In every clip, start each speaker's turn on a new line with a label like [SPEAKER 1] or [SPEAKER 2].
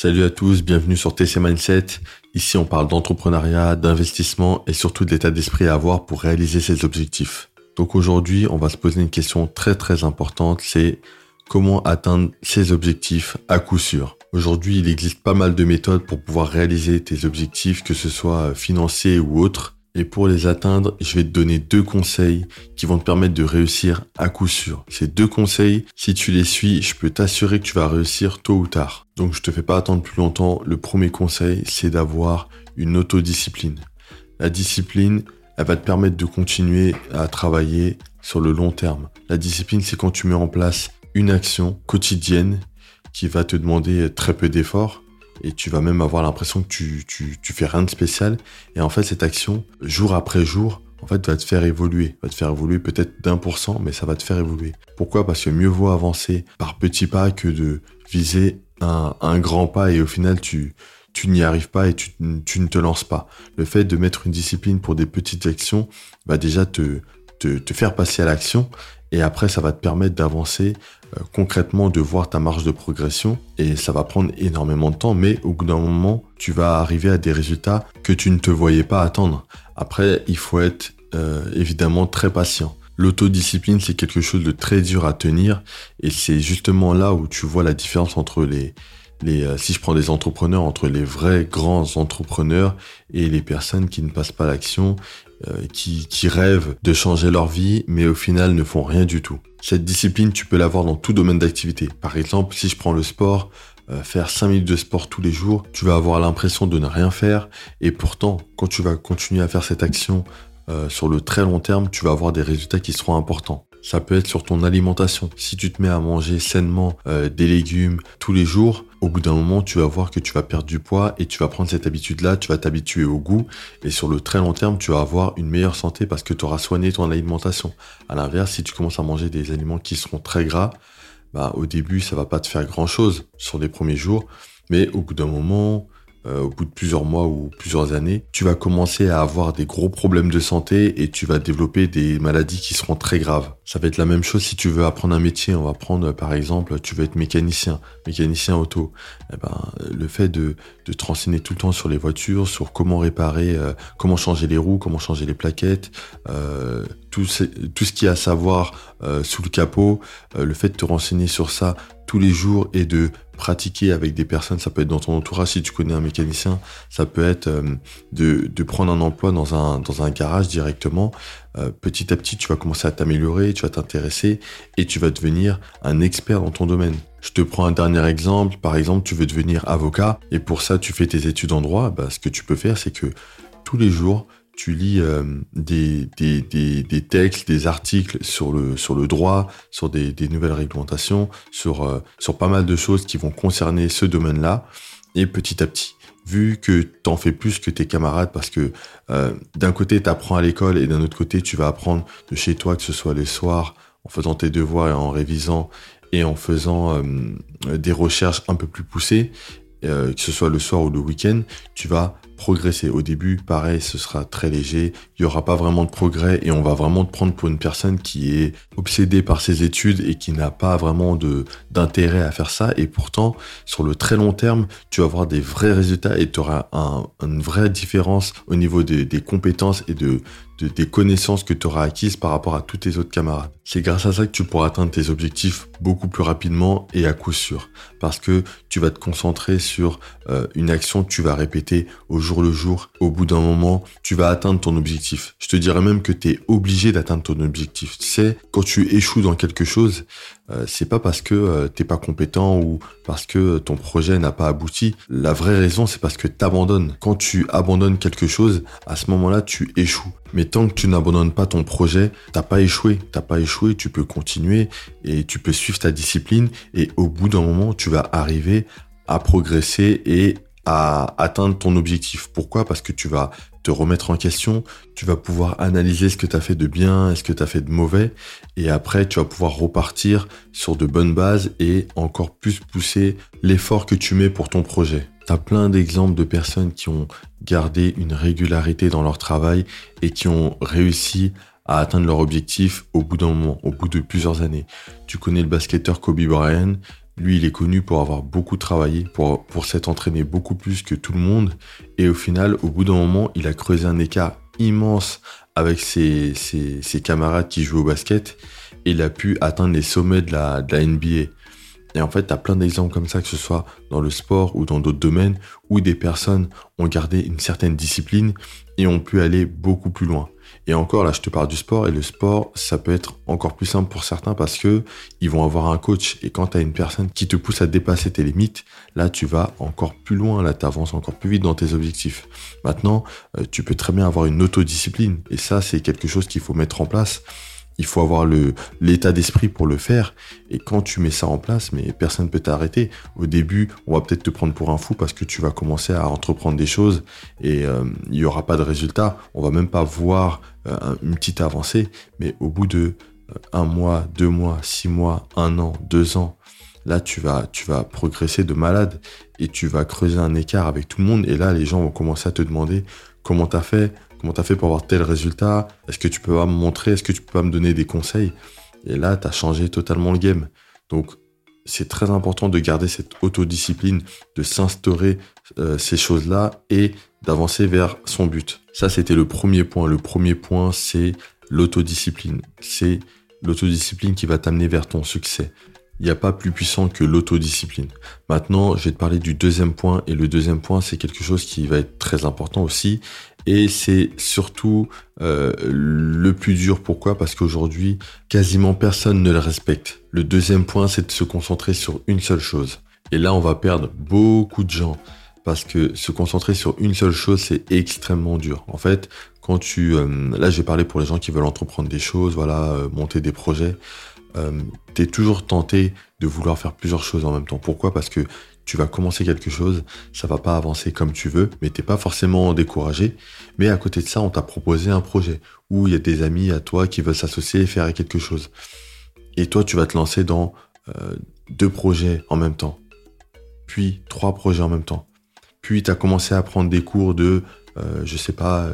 [SPEAKER 1] Salut à tous, bienvenue sur TC Mindset. Ici, on parle d'entrepreneuriat, d'investissement et surtout de l'état d'esprit à avoir pour réaliser ses objectifs. Donc aujourd'hui, on va se poser une question très très importante, c'est comment atteindre ses objectifs à coup sûr. Aujourd'hui, il existe pas mal de méthodes pour pouvoir réaliser tes objectifs, que ce soit financiers ou autres. Et pour les atteindre, je vais te donner deux conseils qui vont te permettre de réussir à coup sûr. Ces deux conseils, si tu les suis, je peux t'assurer que tu vas réussir tôt ou tard. Donc je te fais pas attendre plus longtemps. Le premier conseil, c'est d'avoir une autodiscipline. La discipline, elle va te permettre de continuer à travailler sur le long terme. La discipline, c'est quand tu mets en place une action quotidienne qui va te demander très peu d'efforts et tu vas même avoir l'impression que tu, tu, fais rien de spécial. Et en fait, cette action, jour après jour, va te faire évoluer. Va te faire évoluer peut-être d'un pour cent, mais ça va te faire évoluer. Pourquoi? Parce que mieux vaut avancer par petits pas que de viser un, un grand pas et au final, tu, tu n'y arrives pas et tu, tu, ne te lances pas. Le fait de mettre une discipline pour des petites actions va déjà te, te, te faire passer à l'action et après, ça va te permettre d'avancer euh, concrètement, de voir ta marge de progression. Et ça va prendre énormément de temps, mais au bout d'un moment, tu vas arriver à des résultats que tu ne te voyais pas attendre. Après, il faut être euh, évidemment très patient. L'autodiscipline, c'est quelque chose de très dur à tenir. Et c'est justement là où tu vois la différence entre les, euh, si je prends des entrepreneurs, entre les vrais grands entrepreneurs et les personnes qui ne passent pas l'action euh, qui, rêvent de changer leur vie, mais au final ne font rien du tout. Cette discipline, tu peux l'avoir dans tout domaine d'activité. Par exemple, si je prends le sport, euh, faire 5 minutes de sport tous les jours, tu vas avoir l'impression de ne rien faire, et pourtant, quand tu vas continuer à faire cette action sur le très long terme, tu vas avoir des résultats qui seront importants. Ça peut être sur ton alimentation. Si tu te mets à manger sainement des légumes tous les jours, au bout d'un moment, tu vas voir que tu vas perdre du poids et tu vas prendre cette habitude-là, tu vas t'habituer au goût et sur le très long terme, tu vas avoir une meilleure santé parce que tu auras soigné ton alimentation. À l'inverse, si tu commences à manger des aliments qui seront très gras, bah, au début, ça va pas te faire grand chose sur les premiers jours, mais au bout d'un moment, euh, au bout de plusieurs mois ou plusieurs années, tu vas commencer à avoir des gros problèmes de santé et tu vas développer des maladies qui seront très graves. Ça va être la même chose si tu veux apprendre un métier. On va prendre par exemple, tu veux être mécanicien, mécanicien auto. Eh ben, le fait de, te renseigner tout le temps sur les voitures, sur comment réparer, euh, comment changer les roues, comment changer les plaquettes, euh, tout, tout ce qu'il y a à savoir euh, sous le capot, euh, le fait de te renseigner sur ça tous les jours et de pratiquer avec des personnes, ça peut être dans ton entourage si tu connais un mécanicien, ça peut être euh, de, prendre un emploi dans un, dans un garage directement. Euh, petit à petit, tu vas commencer à t'améliorer, tu vas t'intéresser et tu vas devenir un expert dans ton domaine. Je te prends un dernier exemple. Par exemple, tu veux devenir avocat et pour ça, tu fais tes études en droit. Bah, ce que tu peux faire, c'est que tous les jours, tu lis euh, des, des, des, textes, des articles sur le, sur le droit, sur des, des nouvelles réglementations, sur, euh, sur pas mal de choses qui vont concerner ce domaine-là. Et petit à petit, vu que t'en fais plus que tes camarades, parce que euh, d'un côté, tu apprends à l'école et d'un autre côté, tu vas apprendre de chez toi, que ce soit les soirs, en faisant tes devoirs et en révisant et en faisant des recherches un peu plus poussées, que ce soit le soir ou le week-end, tu vas progresser. Au début, pareil, ce sera très léger, il y aura pas vraiment de progrès et on va vraiment te prendre pour une personne qui est obsédée par ses études et qui n'a pas vraiment d'intérêt à faire ça. Et pourtant, sur le très long terme, tu vas avoir des vrais résultats et tu auras un, une vraie différence au niveau des compétences et de, de, des connaissances que tu auras acquises par rapport à tous tes autres camarades. C'est grâce à ça que tu pourras atteindre tes objectifs beaucoup plus rapidement et à coup sûr. Parce que tu vas te concentrer sur euh, une action que tu vas répéter au jour le jour. Au bout d'un moment, tu vas atteindre ton objectif. Je te dirais même que tu es obligé d'atteindre ton objectif. Tu sais, quand tu échoues dans quelque chose, euh, c'est pas parce que euh, t'es pas compétent ou parce que ton projet n'a pas abouti. La vraie raison, c'est parce que t'abandonnes. Quand tu abandonnes quelque chose, à ce moment-là, tu échoues. Mais tant que tu n'abandonnes pas ton projet, t'as pas échoué. T'as pas échoué, tu peux continuer et tu peux suivre ta discipline et au bout d'un moment, tu vas arriver à progresser et à atteindre ton objectif. Pourquoi? Parce que tu vas te remettre en question, tu vas pouvoir analyser ce que tu as fait de bien et ce que tu as fait de mauvais, et après tu vas pouvoir repartir sur de bonnes bases et encore plus pousser l'effort que tu mets pour ton projet. Tu as plein d'exemples de personnes qui ont gardé une régularité dans leur travail et qui ont réussi à atteindre leur objectif au bout d'un moment, au bout de plusieurs années. Tu connais le basketteur Kobe Bryant, Lui, il est connu pour avoir beaucoup travaillé, pour, s'être entraîné beaucoup plus que tout le monde. Et au final, au bout d'un moment, il a creusé un écart immense avec ses, ses, camarades qui jouent au basket. Et il a pu atteindre les sommets de la, de la NBA. Et en fait, tu as plein d'exemples comme ça, que ce soit dans le sport ou dans d'autres domaines, où des personnes ont gardé une certaine discipline et ont pu aller beaucoup plus loin. Et encore, là, je te parle du sport, et le sport, ça peut être encore plus simple pour certains parce que ils vont avoir un coach. Et quand tu as une personne qui te pousse à dépasser tes limites, là, tu vas encore plus loin, là, tu avances encore plus vite dans tes objectifs. Maintenant, euh, tu peux très bien avoir une autodiscipline. Et ça, c'est quelque chose qu'il faut mettre en place il faut avoir le l'état d'esprit pour le faire. Et quand tu mets ça en place, mais personne ne peut t'arrêter. Au début, on va peut-être te prendre pour un fou parce que tu vas commencer à entreprendre des choses et euh, il n'y aura pas de résultat. On va même pas voir euh, une petite avancée. Mais au bout de euh, un mois, deux mois, six mois, un an, deux ans, là tu vas tu vas progresser de malade et tu vas creuser un écart avec tout le monde. Et là, les gens vont commencer à te demander comment tu as fait, Comment tu as fait pour avoir tel résultat? Est-ce que tu peux me montrer? Est-ce que tu peux me donner des conseils? Et là, tu as changé totalement le game. Donc, c'est très important de garder cette autodiscipline, de s'instaurer euh, ces choses-là et d'avancer vers son but. Ça, c'était le premier point. Le premier point, c'est l'autodiscipline. C'est l'autodiscipline qui va t'amener vers ton succès. Il n'y a pas plus puissant que l'autodiscipline. Maintenant, je vais te parler du deuxième point. Et le deuxième point, c'est quelque chose qui va être très important aussi. Et c'est surtout euh, le plus dur. Pourquoi? Parce qu'aujourd'hui, quasiment personne ne le respecte. Le deuxième point, c'est de se concentrer sur une seule chose. Et là, on va perdre beaucoup de gens. Parce que se concentrer sur une seule chose, c'est extrêmement dur. En fait, quand tu... Euh, là, j'ai parlé pour les gens qui veulent entreprendre des choses, voilà, euh, monter des projets euh, tu es toujours tenté de vouloir faire plusieurs choses en même temps. Pourquoi? Parce que tu vas commencer quelque chose, ça va pas avancer comme tu veux, mais t'es pas forcément découragé. Mais à côté de ça, on t'a proposé un projet où il y a des amis à toi qui veulent s'associer et faire quelque chose. Et toi, tu vas te lancer dans euh, deux projets en même temps, puis trois projets en même temps. Puis tu as commencé à prendre des cours de, euh, je sais pas,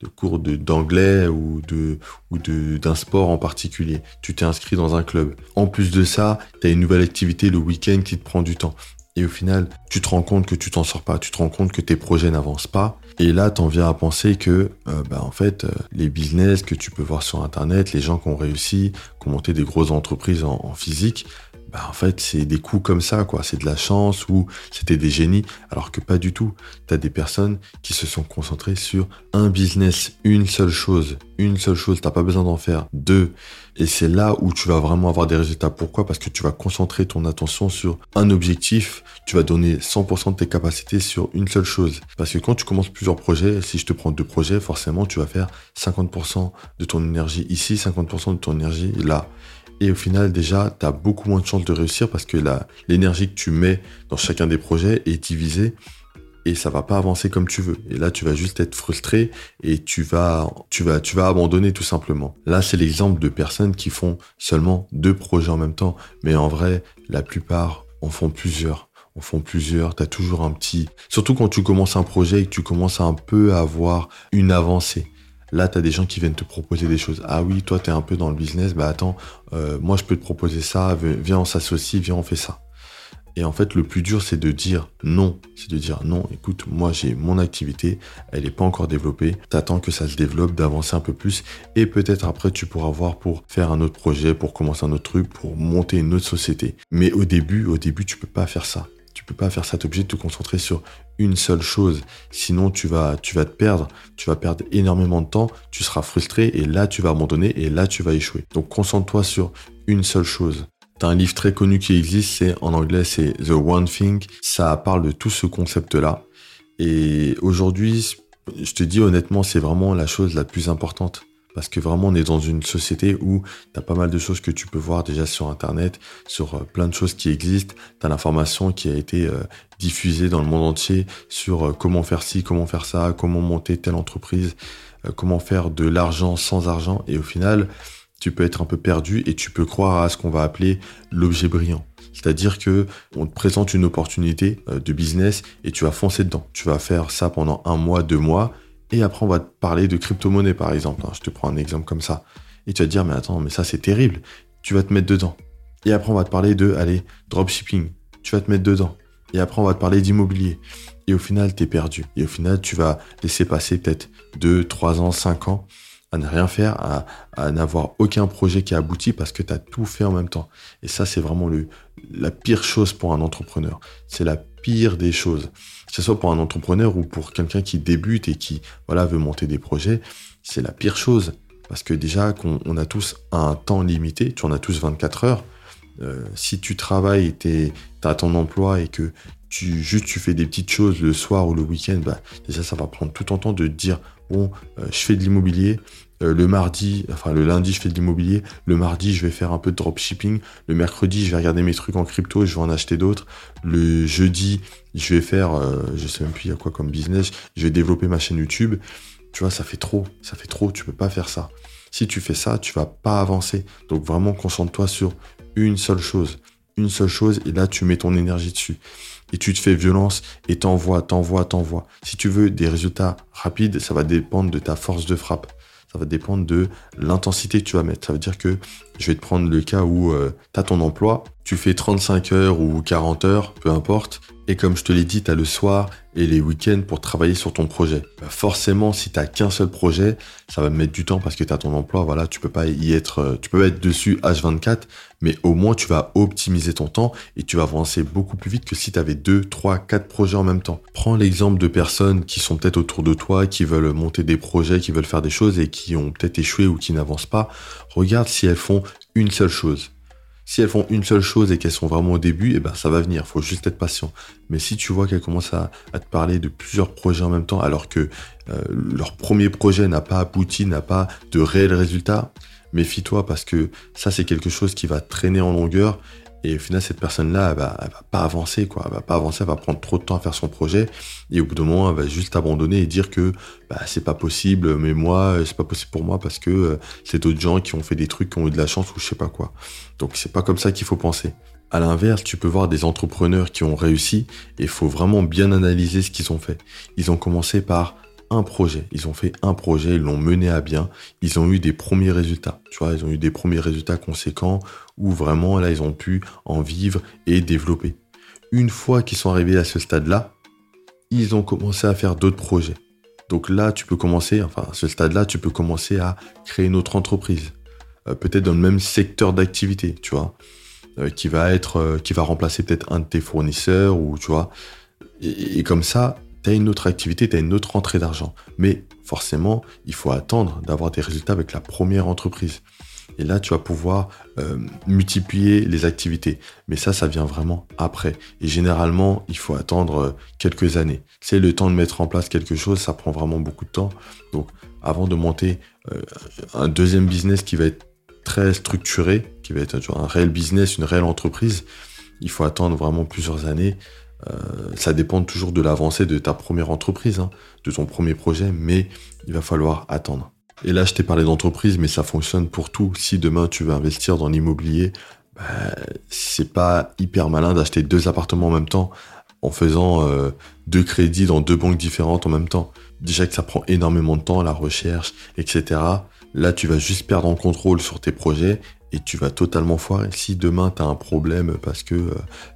[SPEAKER 1] de cours d'anglais ou de ou d'un sport en particulier. Tu t'es inscrit dans un club. En plus de ça, tu as une nouvelle activité le week-end qui te prend du temps. Et au final, tu te rends compte que tu t'en sors pas, tu te rends compte que tes projets n'avancent pas. Et là, tu en viens à penser que, euh, bah, en fait, euh, les business que tu peux voir sur Internet, les gens qui ont réussi, qui ont monté des grosses entreprises en physique, bah en fait c'est des coups comme ça quoi. C'est de la chance ou c'était des génies. Alors que pas du tout. Tu as des personnes qui se sont concentrées sur un business une seule chose. Une seule chose. T'as pas besoin d'en faire deux. Et c'est là où tu vas vraiment avoir des résultats. Pourquoi? Parce que tu vas concentrer ton attention sur un objectif. Tu vas donner 100% de tes capacités sur une seule chose. Parce que quand tu commences plusieurs projets si je te prends deux projets forcément tu vas faire 50% de ton énergie ici 50% de ton énergie là et au final, déjà, tu as beaucoup moins de chances de réussir parce que l'énergie que tu mets dans chacun des projets est divisée et ça va pas avancer comme tu veux. Et là, tu vas juste être frustré et tu vas, tu vas, tu vas abandonner tout simplement. Là, c'est l'exemple de personnes qui font seulement deux projets en même temps. Mais en vrai, la plupart en font plusieurs. En font plusieurs. Tu as toujours un petit, surtout quand tu commences un projet et que tu commences un peu à avoir une avancée. Là, tu as des gens qui viennent te proposer des choses. Ah oui, toi, tu es un peu dans le business. Bah attends, euh, moi, je peux te proposer ça. Viens, on s'associe, viens, on fait ça. Et en fait, le plus dur, c'est de dire non. C'est de dire non, écoute, moi, j'ai mon activité, elle n'est pas encore développée. T'attends que ça se développe, d'avancer un peu plus. Et peut-être après, tu pourras voir pour faire un autre projet, pour commencer un autre truc, pour monter une autre société. Mais au début, au début, tu peux pas faire ça. Peux pas faire ça. Tu de te concentrer sur une seule chose. Sinon, tu vas, tu vas te perdre. Tu vas perdre énormément de temps. Tu seras frustré et là, tu vas abandonner et là, tu vas échouer. Donc, concentre-toi sur une seule chose. T'as un livre très connu qui existe, c'est en anglais, c'est The One Thing. Ça parle de tout ce concept-là. Et aujourd'hui, je te dis honnêtement, c'est vraiment la chose la plus importante. Parce que vraiment, on est dans une société où tu as pas mal de choses que tu peux voir déjà sur Internet, sur euh, plein de choses qui existent. Tu l'information qui a été euh, diffusée dans le monde entier sur euh, comment faire ci, comment faire ça, comment monter telle entreprise, comment faire de l'argent sans argent. Et au final, tu peux être un peu perdu et tu peux croire à ce qu'on va appeler l'objet brillant. C'est-à-dire que on te présente une opportunité de business et tu vas foncer dedans. Tu vas faire ça pendant un mois, deux mois et après, on va te parler de crypto-monnaie, par exemple. Hein. Je te prends un exemple comme ça. Et tu vas te dire, mais attends, mais ça, c'est terrible. Tu vas te mettre dedans. Et après, on va te parler de, allez, dropshipping. Tu vas te mettre dedans. Et après, on va te parler d'immobilier. Et au final, tu es perdu. Et au final, tu vas laisser passer peut-être 2, 3 ans, 5 ans à ne rien faire, à, n'avoir aucun projet qui aboutit parce que tu as tout fait en même temps. Et ça, c'est vraiment la pire chose pour un entrepreneur. C'est la pire des choses. Que ce soit pour un entrepreneur ou pour quelqu'un qui débute et qui voilà veut monter des projets, c'est la pire chose. Parce que déjà, qu'on on a tous un temps limité, tu en as tous 24 heures. Euh, si tu travailles, tu as ton emploi et que tu juste tu fais des petites choses le soir ou le week-end, bah, déjà ça va prendre tout ton temps de te dire bon, euh, je fais de l'immobilier, euh, le mardi, enfin le lundi je fais de l'immobilier, le mardi je vais faire un peu de dropshipping, le mercredi je vais regarder mes trucs en crypto, je vais en acheter d'autres, le jeudi je vais faire, je sais même plus il y a quoi comme business, je vais développer ma chaîne YouTube. Tu vois, ça fait trop, ça fait trop, tu peux pas faire ça. Si tu fais ça, tu vas pas avancer. Donc vraiment concentre-toi sur une seule chose. Une seule chose, et là, tu mets ton énergie dessus. Et tu te fais violence et t'envoies, t'envoies, t'envoies. Si tu veux des résultats rapides, ça va dépendre de ta force de frappe. Ça va dépendre de l'intensité que tu vas mettre. Ça veut dire que je vais te prendre le cas où euh, tu as ton emploi, tu fais 35 heures ou 40 heures, peu importe, et comme je te l'ai dit, tu as le soir et les week-ends pour travailler sur ton projet. Bah, forcément, si tu qu'un seul projet, ça va mettre du temps parce que tu as ton emploi, voilà, tu peux pas y être, euh, tu peux être dessus H24, mais au moins tu vas optimiser ton temps et tu vas avancer beaucoup plus vite que si tu avais 2, 3, 4 projets en même temps. Prends l'exemple de personnes qui sont peut-être autour de toi, qui veulent monter des projets, qui veulent faire des choses et qui ont peut-être échoué ou qui n'avancent pas. Regarde si elles font une seule chose. Si elles font une seule chose et qu'elles sont vraiment au début, eh ben ça va venir. Faut juste être patient. Mais si tu vois qu'elles commencent à, te parler de plusieurs projets en même temps, alors que euh, leur premier projet n'a pas abouti, n'a pas de réels résultats, méfie-toi parce que ça c'est quelque chose qui va traîner en longueur et au final, cette personne-là, elle va, va pas avancer, quoi. Elle va pas avancer, elle va prendre trop de temps à faire son projet. Et au bout d'un moment, elle va juste abandonner et dire que bah, c'est pas possible, mais moi, c'est pas possible pour moi parce que euh, c'est d'autres gens qui ont fait des trucs, qui ont eu de la chance ou je sais pas quoi. Donc c'est pas comme ça qu'il faut penser. À l'inverse, tu peux voir des entrepreneurs qui ont réussi et il faut vraiment bien analyser ce qu'ils ont fait. Ils ont commencé par un projet. Ils ont fait un projet, ils l'ont mené à bien. Ils ont eu des premiers résultats. Tu vois, ils ont eu des premiers résultats conséquents où vraiment là, ils ont pu en vivre et développer. Une fois qu'ils sont arrivés à ce stade-là, ils ont commencé à faire d'autres projets. Donc là, tu peux commencer, enfin, à ce stade-là, tu peux commencer à créer une autre entreprise. Euh, peut-être dans le même secteur d'activité, tu vois, euh, qui va être, euh, qui va remplacer peut-être un de tes fournisseurs ou, tu vois. et comme ça, tu as une autre activité, tu as une autre entrée d'argent. Mais forcément, il faut attendre d'avoir des résultats avec la première entreprise. Et là, tu vas pouvoir euh, multiplier les activités. Mais ça, ça vient vraiment après. Et généralement, il faut attendre euh, quelques années. C'est le temps de mettre en place quelque chose, ça prend vraiment beaucoup de temps. Donc, avant de monter euh, un deuxième business qui va être très structuré, qui va être un réel business, une réelle entreprise, il faut attendre vraiment plusieurs années. Ça dépend toujours de l'avancée de ta première entreprise, hein, de ton premier projet, mais il va falloir attendre. Et là, je t'ai parlé d'entreprise, mais ça fonctionne pour tout. Si demain tu veux investir dans l'immobilier, bah, c'est pas hyper malin d'acheter deux appartements en même temps en faisant euh, deux crédits dans deux banques différentes en même temps. Déjà que ça prend énormément de temps, la recherche, etc. Là, tu vas juste perdre en contrôle sur tes projets et tu vas totalement foirer. Si demain tu as un problème parce que euh,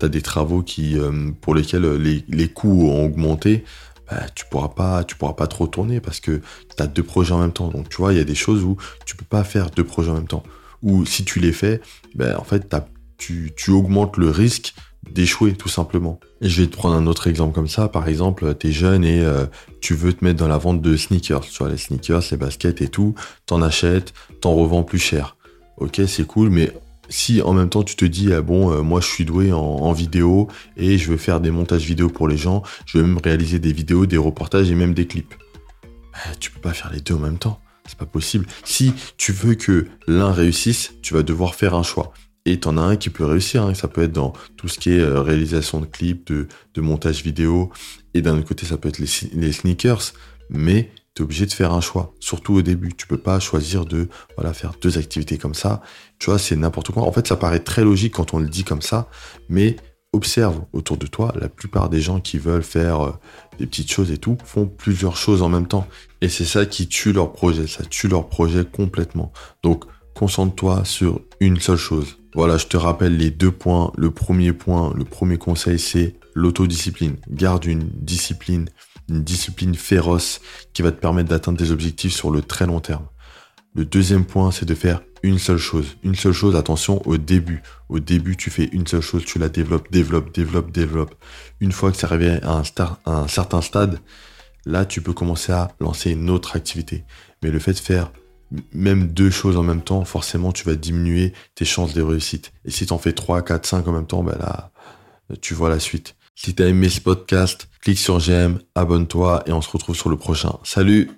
[SPEAKER 1] tu as des travaux qui, euh, pour lesquels les, les, coûts ont augmenté, bah, tu pourras pas tu pourras pas trop tourner parce que tu as deux projets en même temps. Donc tu vois, il y a des choses où tu peux pas faire deux projets en même temps. Ou si tu les fais, bah, en fait tu, augmentes le risque d'échouer tout simplement. Je vais te prendre un autre exemple comme ça. Par exemple, tu es jeune et euh, tu veux te mettre dans la vente de sneakers. Tu vois, les sneakers, les baskets et tout. T'en achètes, t'en revends plus cher ok, c'est cool, mais si en même temps tu te dis, ah bon, euh, moi je suis doué en, vidéo et je veux faire des montages vidéo pour les gens, je veux même réaliser des vidéos, des reportages et même des clips, bah, tu peux pas faire les deux en même temps. C'est pas possible. Si tu veux que l'un réussisse, tu vas devoir faire un choix. Et t'en as un qui peut réussir. Hein. Ça peut être dans tout ce qui est euh, réalisation de clips, de, montage vidéo. Et d'un autre côté, ça peut être les sneakers. Mais tu es obligé de faire un choix, surtout au début. Tu peux pas choisir de voilà faire deux activités comme ça. Tu vois, c'est n'importe quoi. En fait, ça paraît très logique quand on le dit comme ça, mais observe autour de toi, la plupart des gens qui veulent faire euh, des petites choses et tout font plusieurs choses en même temps. Et c'est ça qui tue leur projet, ça tue leur projet complètement. Donc, concentre-toi sur une seule chose. Voilà, je te rappelle les deux points. Le premier point, le premier conseil, c'est l'autodiscipline. Garde une discipline, une discipline féroce qui va te permettre d'atteindre des objectifs sur le très long terme. Le deuxième point, c'est de faire une seule chose. Une seule chose, attention, au début. Au début, tu fais une seule chose, tu la développes, développes, développes, développes. Une fois que c'est arrivé à un, certain stade, là, tu peux commencer à lancer une autre activité. Mais le fait de faire même deux choses en même temps, forcément, tu vas diminuer tes chances de réussite. Et si tu en fais 3, 4, 5 en même temps, ben là, tu vois la suite. Si tu as aimé ce podcast, clique sur j'aime, abonne-toi et on se retrouve sur le prochain. Salut